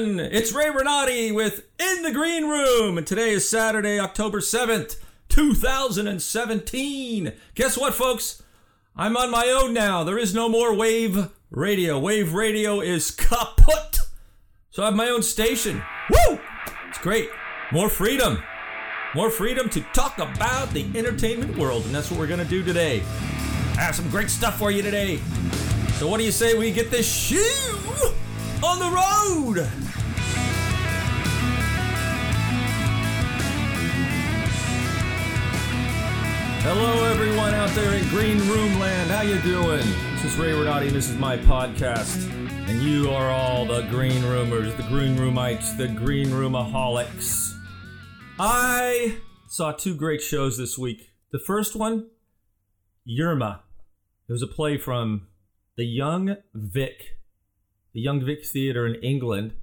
everyone! It's Ray Renati with In the Green Room, and today is Saturday, October 7th, 2017. Guess what, folks? I'm on my own now. There is no more Wave Radio. Wave Radio is kaput. So I have my own station. Woo! It's great. More freedom. More freedom to talk about the entertainment world, and that's what we're to do today. I have some great stuff for you today. So what do you say we get this shoe on the road? Hello, everyone out there in Green Room Land. How you doing? This is Ray Renati, and this is my podcast. And you are all the Green Roomers, the Green Roomites, the Green Roomaholics. I saw two great shows this week. The first one, Yerma. It was a play from the Young Vic, the Young Vic Theatre in England,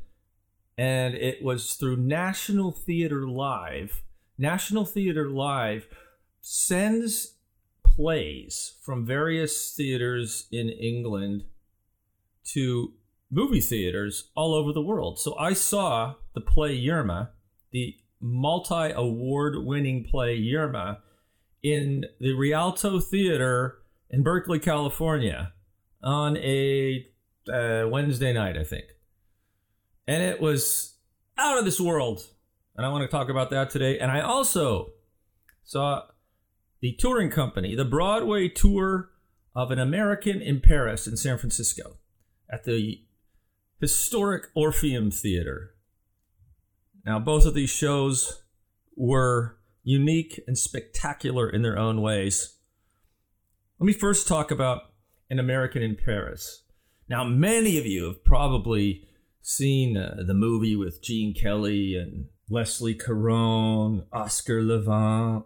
and it was through National Theatre Live. National Theatre Live sends plays from various theaters in England to movie theaters all over the world. So I saw the play Yerma, the multi award winning play Yerma, in the Rialto Theater in Berkeley, California on a uh, Wednesday night, I think. And it was out of this world. And I want to talk about that today. And I also saw the touring company, the Broadway tour of An American in Paris in San Francisco at the historic Orpheum Theater. Now, both of these shows were unique and spectacular in their own ways. Let me first talk about An American in Paris. Now, many of you have probably seen uh, the movie with Gene Kelly and Leslie Caron, Oscar Levant,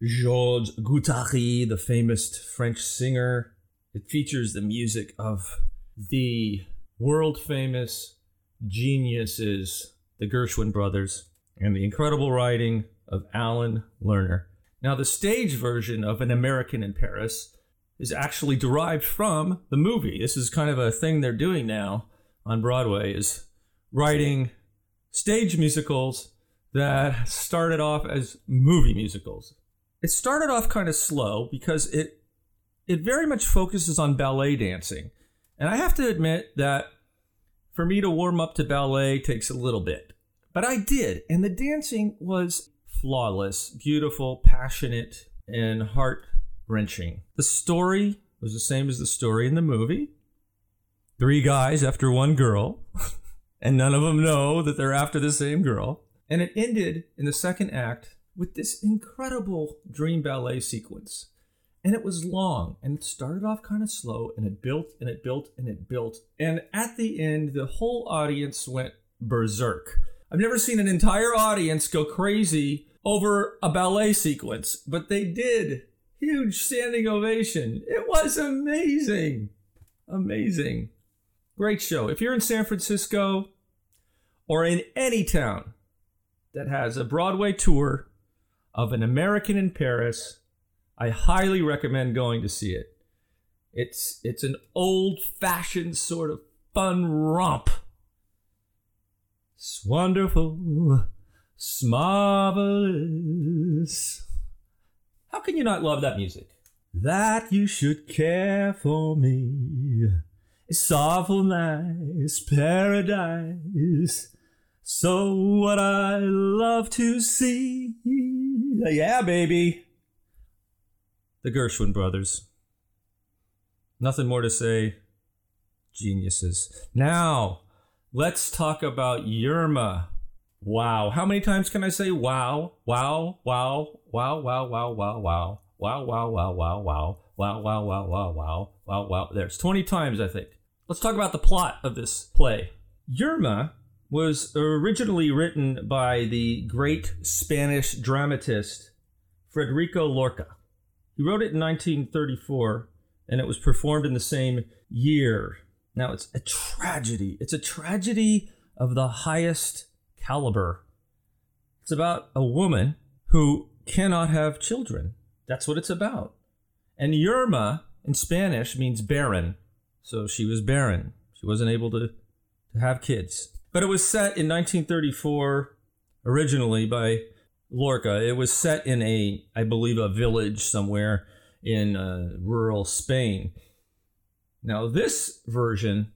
Georges Guétary, the famous French singer. It features the music of the world famous geniuses, the Gershwin brothers, and the incredible writing of Alan Lerner. Now, the stage version of An American in Paris is actually derived from the movie. This is kind of a thing they're doing now on Broadway is writing stage musicals that started off as movie musicals. It started off kind of slow because it it very much focuses on ballet dancing. And I have to admit that for me to warm up to ballet takes a little bit. But I did, and the dancing was flawless, beautiful, passionate, and heart wrenching. The story was the same as the story in the movie three guys after one girl, and none of them know that they're after the same girl. And it ended in the second act with this incredible dream ballet sequence. And it was long, and it started off kind of slow, and it built and it built and it built. And at the end, the whole audience went berserk. I've never seen an entire audience go crazy over a ballet sequence, but they did. Huge standing ovation. It was amazing. Amazing. Great show. If you're in San Francisco or in any town that has a Broadway tour of An American in Paris, I highly recommend going to see it. It's it's an old-fashioned sort of fun romp. It's wonderful, it's marvelous. Can you not love that music? That you should care for me. It's awful nice paradise. So what I love to see. Yeah, baby. The Gershwin brothers. Nothing more to say. Geniuses. Now, let's talk about Yerma. Wow. How many times can I say wow? Wow, wow, wow, wow, wow, wow, wow. Wow, wow, wow, wow, wow. Wow, wow, wow, wow, wow. Wow, wow. There's 20 times, I think. Let's talk about the plot of this play. Yerma was originally written by the great Spanish dramatist Federico Lorca. He wrote it in 1934 and it was performed in the same year. Now, it's a tragedy. It's a tragedy of the highest caliber. It's about a woman who cannot have children. That's what it's about. And Yerma in Spanish means barren. So she was barren. She wasn't able to, to have kids. But it was set in 1934 originally by Lorca. It was set in a, I believe, a village somewhere in uh, rural Spain. Now, this version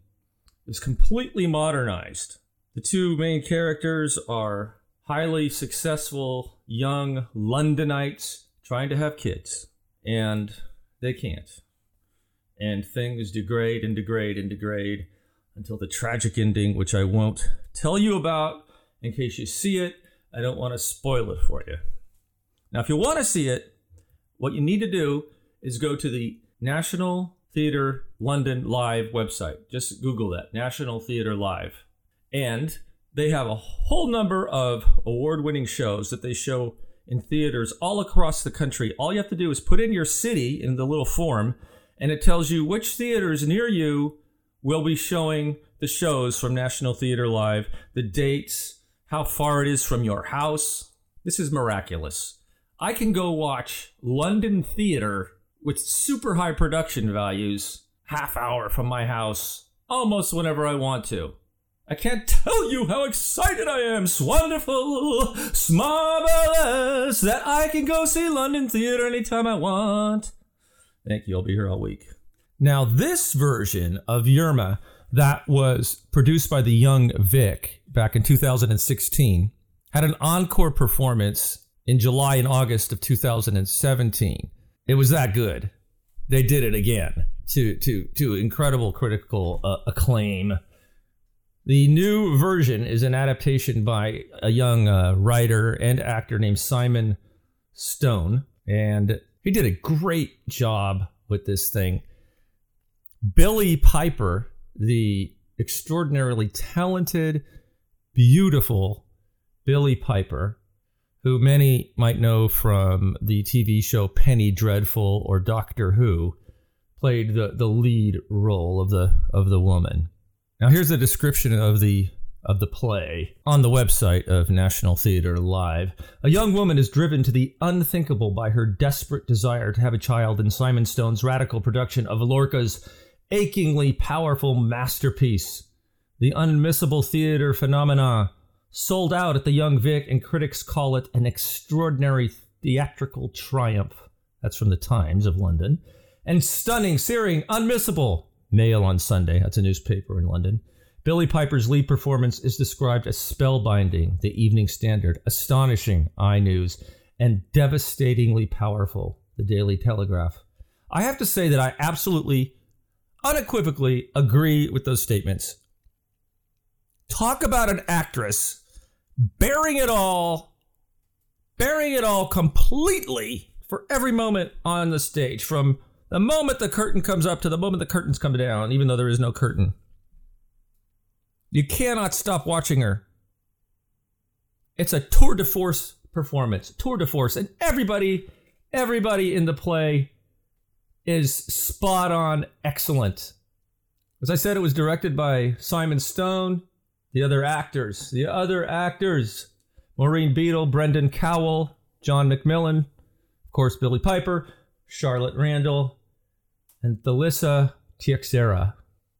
is completely modernized. The two main characters are highly successful young Londonites trying to have kids, and they can't. And things degrade and degrade and degrade until the tragic ending, which I won't tell you about in case you see it. I don't want to spoil it for you. Now, if you want to see it, what you need to do is go to the National Theatre London Live website. Just Google that National Theatre Live. And they have a whole number of award winning shows that they show in theaters all across the country. All you have to do is put in your city in the little form, and it tells you which theaters near you will be showing the shows from National Theatre Live, the dates, how far it is from your house. This is miraculous. I can go watch London theater with super high production values, half hour from my house, almost whenever I want to. I can't tell you how excited I am. It's wonderful, it's marvelous that I can go see London theater anytime I want. Thank you. I'll be here all week. Now, this version of Yerma that was produced by the young Vic back in 2016 had an encore performance in July and August of 2017. It was that good. They did it again to to to incredible critical uh, acclaim. The new version is an adaptation by a young uh, writer and actor named Simon Stone, and he did a great job with this thing. Billie Piper, the extraordinarily talented, beautiful Billie Piper, who many might know from the TV show Penny Dreadful or Doctor Who, played the, the lead role of the of the woman. Now here's a description of the of the play on the website of National Theatre Live. A young woman is driven to the unthinkable by her desperate desire to have a child in Simon Stone's radical production of Lorca's achingly powerful masterpiece. The unmissable theater phenomena sold out at the Young Vic, and critics call it an extraordinary theatrical triumph. That's from the Times of London. And stunning, searing, unmissable. Mail on Sunday. That's a newspaper in London. Billie Piper's lead performance is described as spellbinding, the Evening Standard, astonishing, I News, and devastatingly powerful, the Daily Telegraph. I have to say that I absolutely, unequivocally agree with those statements. Talk about an actress bearing it all, bearing it all completely for every moment on the stage, from the moment the curtain comes up to the moment the curtains come down, even though there is no curtain. You cannot stop watching her. It's a tour de force performance, tour de force, and everybody, everybody in the play is spot on excellent. As I said, it was directed by Simon Stone. The other actors, the other actors, Maureen Beattie, Brendan Cowell, John MacMillan, of course, Billy Piper, Charlotte Randle, and Thalissa Teixeira.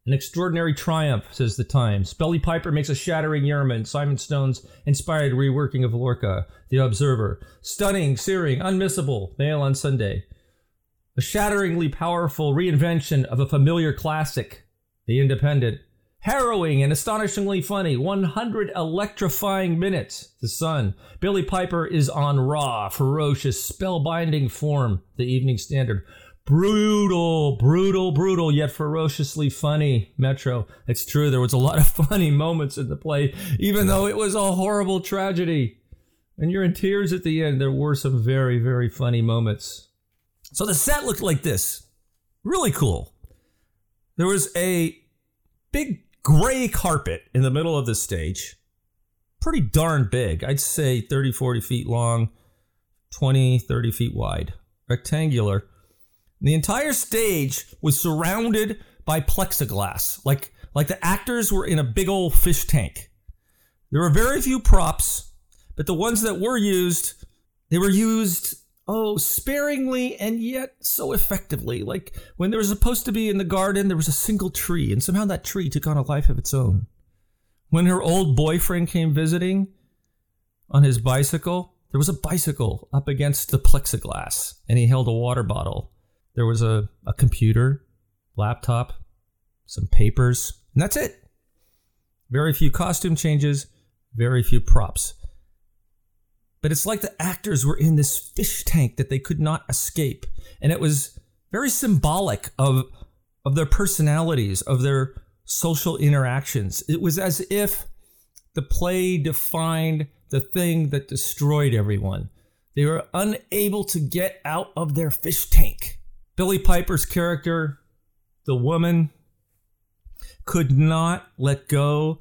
An extraordinary triumph, says the Times. Billie Piper makes a shattering Yerma, Simon Stone's inspired reworking of Lorca, The Observer. Stunning, searing, unmissable, Mail on Sunday. A shatteringly powerful reinvention of a familiar classic, The Independent. Harrowing and astonishingly funny, 100 electrifying minutes. The Sun. Billie Piper is on raw, ferocious, spellbinding form. The Evening Standard. Brutal, brutal, brutal, yet ferociously funny. Metro. It's true, there was a lot of funny moments in the play, even though it was a horrible tragedy. And you're in tears at the end. There were some very, very funny moments. So the set looked like this. Really cool. There was a big gray carpet in the middle of the stage. Pretty darn big. I'd say 30, 40 feet long, 20, 30 feet wide. Rectangular. The entire stage was surrounded by plexiglass, like like the actors were in a big old fish tank. There were very few props, but the ones that were used, they were used oh sparingly and yet so effectively. Like when there was supposed to be in the garden, there was a single tree, and somehow that tree took on a life of its own. When her old boyfriend came visiting on his bicycle, there was a bicycle up against the plexiglass and he held a water bottle. There was a, a computer, laptop, some papers, and that's it. Very few costume changes, very few props. But it's like the actors were in this fish tank that they could not escape. And it was very symbolic of, of their personalities, of their social interactions. It was as if the play defined the thing that destroyed everyone. They were unable to get out of their fish tank. Billie Piper's character, the woman, could not let go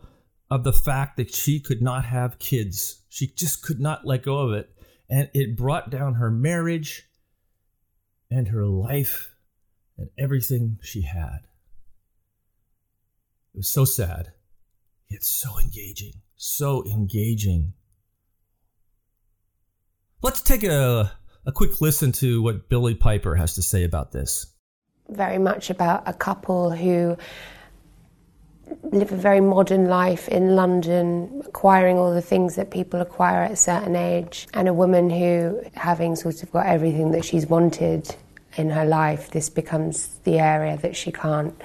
of the fact that she could not have kids. She just could not let go of it. And it brought down her marriage and her life and everything she had. It was so sad, yet so engaging. So engaging. Let's take a, a quick listen to what Billie Piper has to say about this. Very much about a couple who live a very modern life in London, acquiring all the things that people acquire at a certain age, and a woman who, having sort of got everything that she's wanted in her life, this becomes the area that she can't,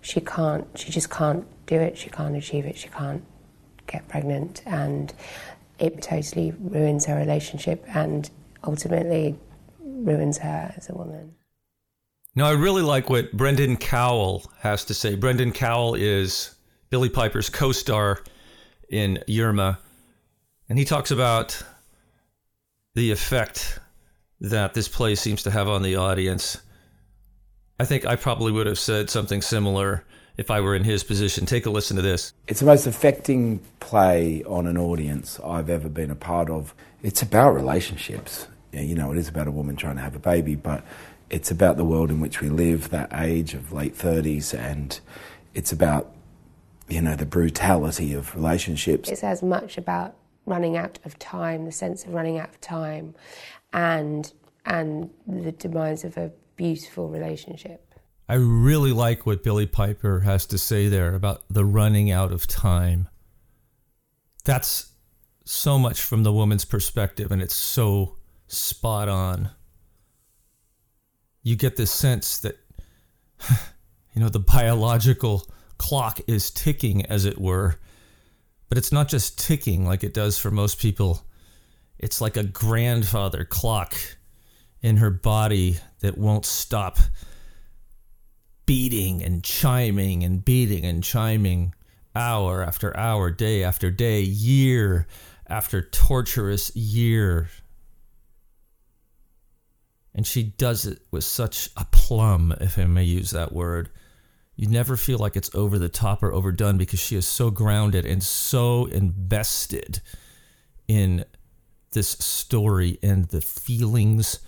she can't, she just can't do it, she can't achieve it, she can't get pregnant, and it totally ruins her relationship and ultimately ruins her as a woman. Now, I really like what Brendan Cowell has to say. Brendan Cowell is Billie Piper's co star in Yerma, and he talks about the effect that this play seems to have on the audience. I think I probably would have said something similar if I were in his position. Take a listen to this. It's the most affecting play on an audience I've ever been a part of. It's about relationships. You know, it is about a woman trying to have a baby, but it's about the world in which we live, that age of late 30s, and it's about, you know, the brutality of relationships. It's as much about running out of time, the sense of running out of time, and and the demise of a beautiful relationship. I really like what Billie Piper has to say there about the running out of time. That's so much from the woman's perspective, and it's so spot on. You get this sense that, you know, the biological clock is ticking, as it were, but it's not just ticking like it does for most people. It's like a grandfather clock in her body that won't stop beating and chiming and beating and chiming hour after hour, day after day, year after torturous year. And she does it with such a plum, if I may use that word. You never feel like it's over the top or overdone because she is so grounded and so invested in this story and the feelings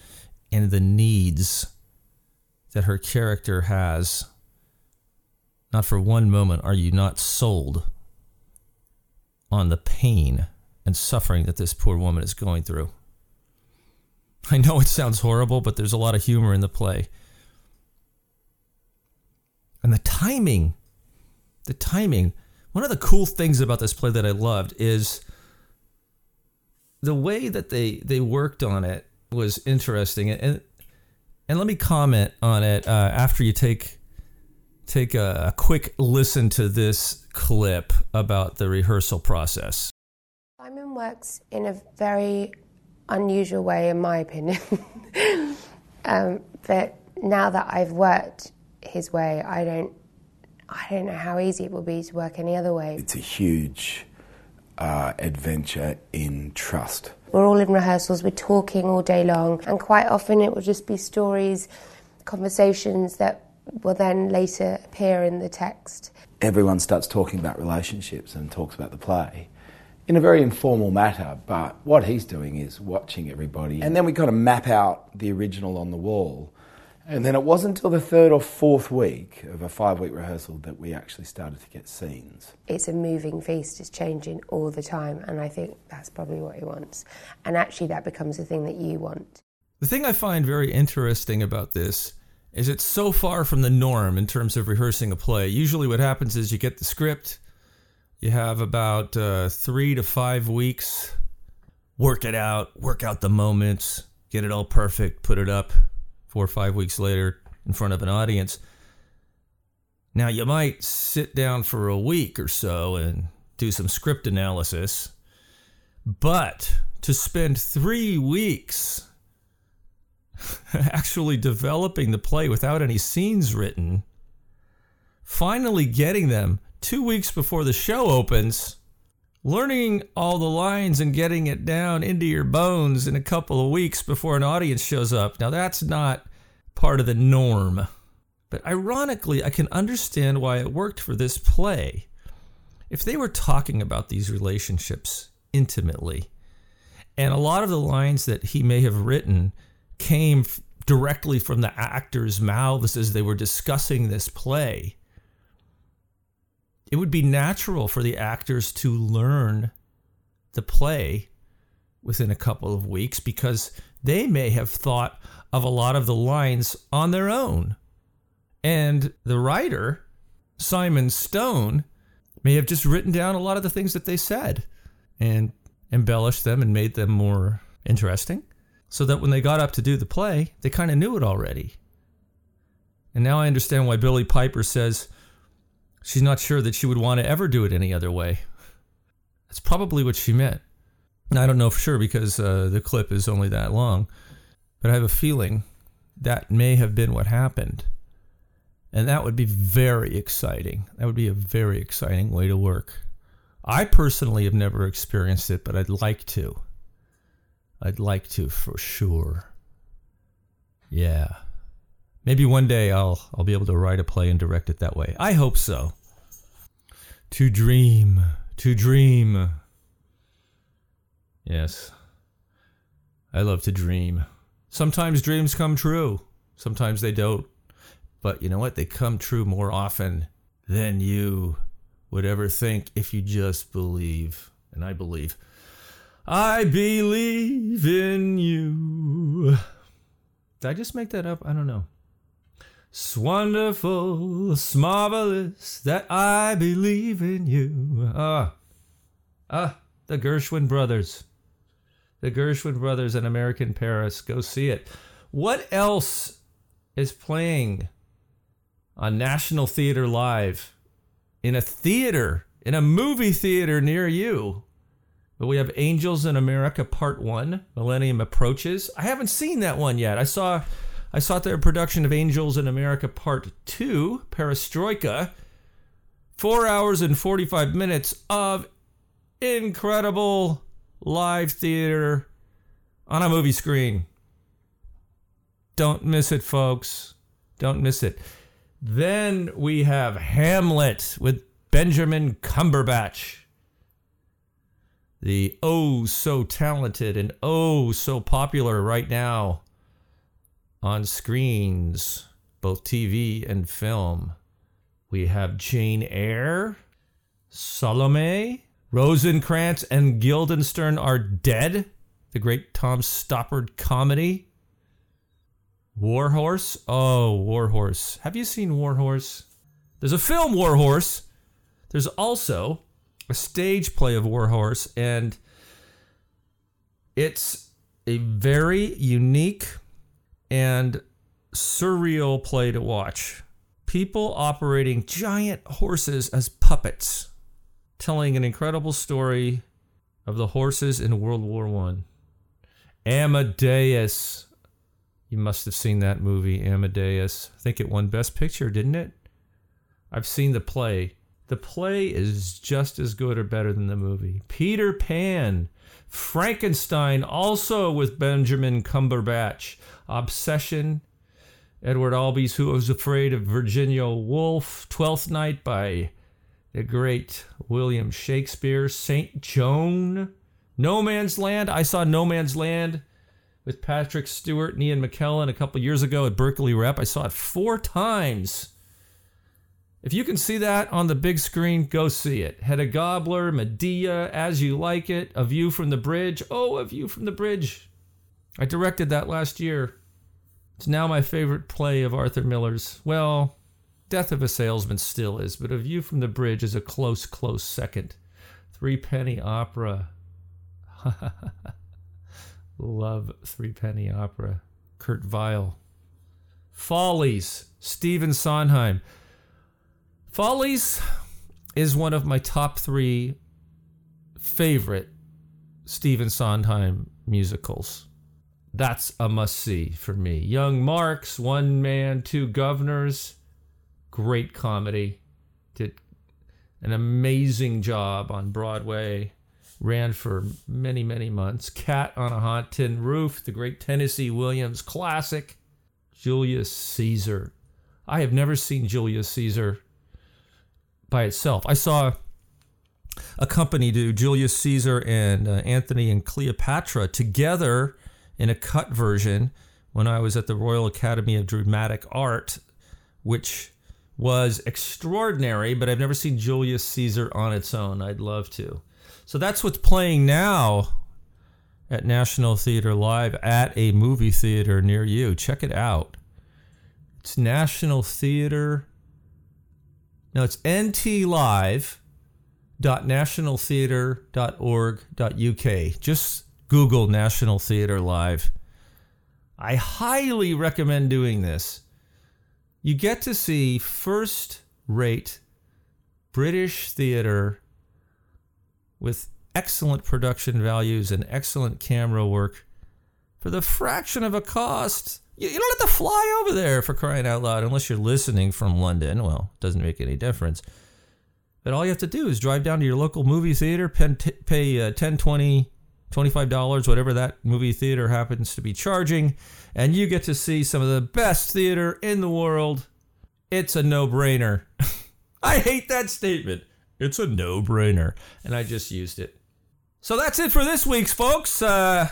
and the needs that her character has. Not for one moment are you not sold on the pain and suffering that this poor woman is going through. I know it sounds horrible, but there's a lot of humor in the play. And the timing, the timing. One of the cool things about this play that I loved is the way that they they worked on it was interesting. And and let me comment on it uh, after you take take a, a quick listen to this clip about the rehearsal process. Simon works in a very unusual way, in my opinion. um, but now that I've worked his way, I don't, I don't know how easy it will be to work any other way. It's a huge uh, adventure in trust. We're all in rehearsals, we're talking all day long, and quite often it will just be stories, conversations that will then later appear in the text. Everyone starts talking about relationships and talks about the play in a very informal matter, but what he's doing is watching everybody. And then we kind of map out the original on the wall and then it wasn't until the third or fourth week of a five week rehearsal that we actually started to get scenes. It's a moving feast, it's changing all the time, and I think that's probably what he wants. And actually, that becomes the thing that you want. The thing I find very interesting about this is it's so far from the norm in terms of rehearsing a play. Usually, what happens is you get the script, You have about uh, three to five weeks. Work it out, work out the moments, get it all perfect, put it up four or five weeks later in front of an audience. Now, you might sit down for a week or so and do some script analysis, but to spend three weeks actually developing the play without any scenes written, finally getting them two weeks before the show opens, learning all the lines and getting it down into your bones in a couple of weeks before an audience shows up. Now, that's not part of the norm. But ironically, I can understand why it worked for this play. If they were talking about these relationships intimately, and a lot of the lines that he may have written came directly from the actors' mouths as they were discussing this play, it would be natural for the actors to learn the play within a couple of weeks because they may have thought of a lot of the lines on their own. And the writer, Simon Stone, may have just written down a lot of the things that they said and embellished them and made them more interesting so that when they got up to do the play, they kind of knew it already. And now I understand why Billie Piper says she's not sure that she would want to ever do it any other way. That's probably what she meant. And I don't know for sure because uh, the clip is only that long, but I have a feeling that may have been what happened. And that would be very exciting. That would be a very exciting way to work. I personally have never experienced it, but I'd like to. I'd like to for sure. Yeah. Maybe one day I'll I'll be able to write a play and direct it that way. I hope so. To dream, to dream. Yes. I love to dream. Sometimes dreams come true. Sometimes they don't. But you know what? They come true more often than you would ever think if you just believe. And I believe. I believe in you. Did I just make that up? I don't know. It's wonderful, it's marvelous that I believe in you. Ah, ah, the Gershwin brothers. The Gershwin brothers in American Paris. Go see it. What else is playing on National Theater Live in a theater, in a movie theater near you? But we have Angels in America Part 1, Millennium Approaches. I haven't seen that one yet. I saw I saw their production of Angels in America Part 2, Perestroika. 4 hours and 45 minutes of incredible live theater on a movie screen. Don't miss it, folks. Don't miss it. Then we have Hamlet with Benjamin Cumberbatch the oh so talented and oh so popular right now on screens, both TV and film. We have Jane Eyre, Salome, Rosencrantz, and Guildenstern are dead. The great Tom Stoppard comedy. Warhorse. Oh, Warhorse. Have you seen Warhorse? There's a film Warhorse. There's also a stage play of Warhorse, and it's a very unique and surreal play to watch. People operating giant horses as puppets, telling an incredible story of the horses in World War One. Amadeus. You must have seen that movie, Amadeus. I think it won Best Picture, didn't it? I've seen the play. The play is just as good or better than the movie. Peter Pan, Frankenstein, also with Benjamin Cumberbatch, Obsession, Edward Albee's Who Was Afraid of Virginia Woolf, Twelfth Night by the great William Shakespeare, Saint Joan, No Man's Land. I saw No Man's Land with Patrick Stewart and Ian McKellen a couple years ago at Berkeley Rep. I saw it four times. If you can see that on the big screen, go see it. Hedda Gabler, Medea, As You Like It, A View from the Bridge. Oh, A View from the Bridge. I directed that last year. It's now my favorite play of Arthur Miller's. Well, Death of a Salesman still is, but A View from the Bridge is a close, close second. Three Penny Opera. Love Three Penny Opera. Kurt Weill. Follies. Stephen Sondheim. Follies is one of my top three favorite Stephen Sondheim musicals. That's a must see for me. Young Marx, One Man, Two Guvnors, great comedy. Did an amazing job on Broadway. Ran for many, many months. Cat on a Hot Tin Roof, the great Tennessee Williams classic. Julius Caesar. I have never seen Julius Caesar by itself. I saw a company do Julius Caesar and uh, Antony and Cleopatra together in a cut version when I was at the Royal Academy of Dramatic Art, which was extraordinary, but I've never seen Julius Caesar on its own. I'd love to. So that's what's playing now at National Theater Live at a movie theater near you. Check it out. It's National Theater. No, it's ntlive.nationaltheater.org.uk. Just Google National Theater Live. I highly recommend doing this. You get to see first rate British theater with excellent production values and excellent camera work for the fraction of a cost. You, you don't have to fly over there for crying out loud unless you're listening from London. Well, it doesn't make any difference. But all you have to do is drive down to your local movie theater, pay uh, 10 20 $25, whatever that movie theater happens to be charging, and you get to see some of the best theater in the world. It's a no brainer. I hate that statement. It's a no brainer. And I just used it. So that's it for this week's, folks. Uh,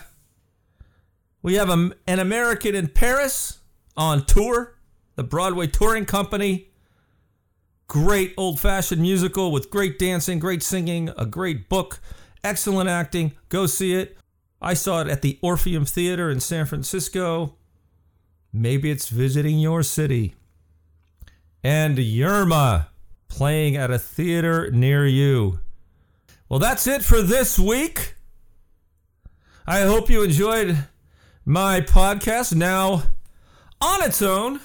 we have a, an American in Paris on tour, the Broadway Touring Company. Great old fashioned musical with great dancing, great singing, a great book, excellent acting. Go see it. I saw it at the Orpheum Theater in San Francisco. Maybe it's visiting your city. And Yerma playing at a theater near you. Well, that's it for this week. I hope you enjoyed my podcast now on its own.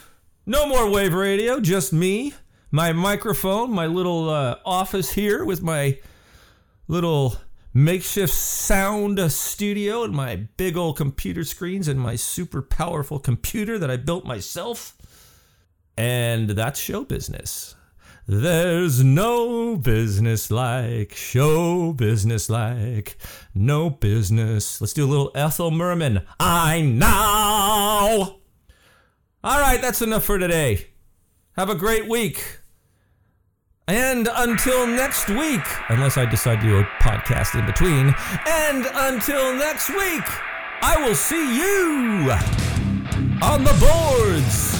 No more wave radio, just me, my microphone, my little uh, office here with my little makeshift sound studio and my big old computer screens and my super powerful computer that I built myself. And that's show business. There's no business like show business like no business. Let's do a little Ethel Merman. I know. All right, that's enough for today. Have a great week. And until next week, unless I decide to do a podcast in between, and until next week, I will see you on the boards.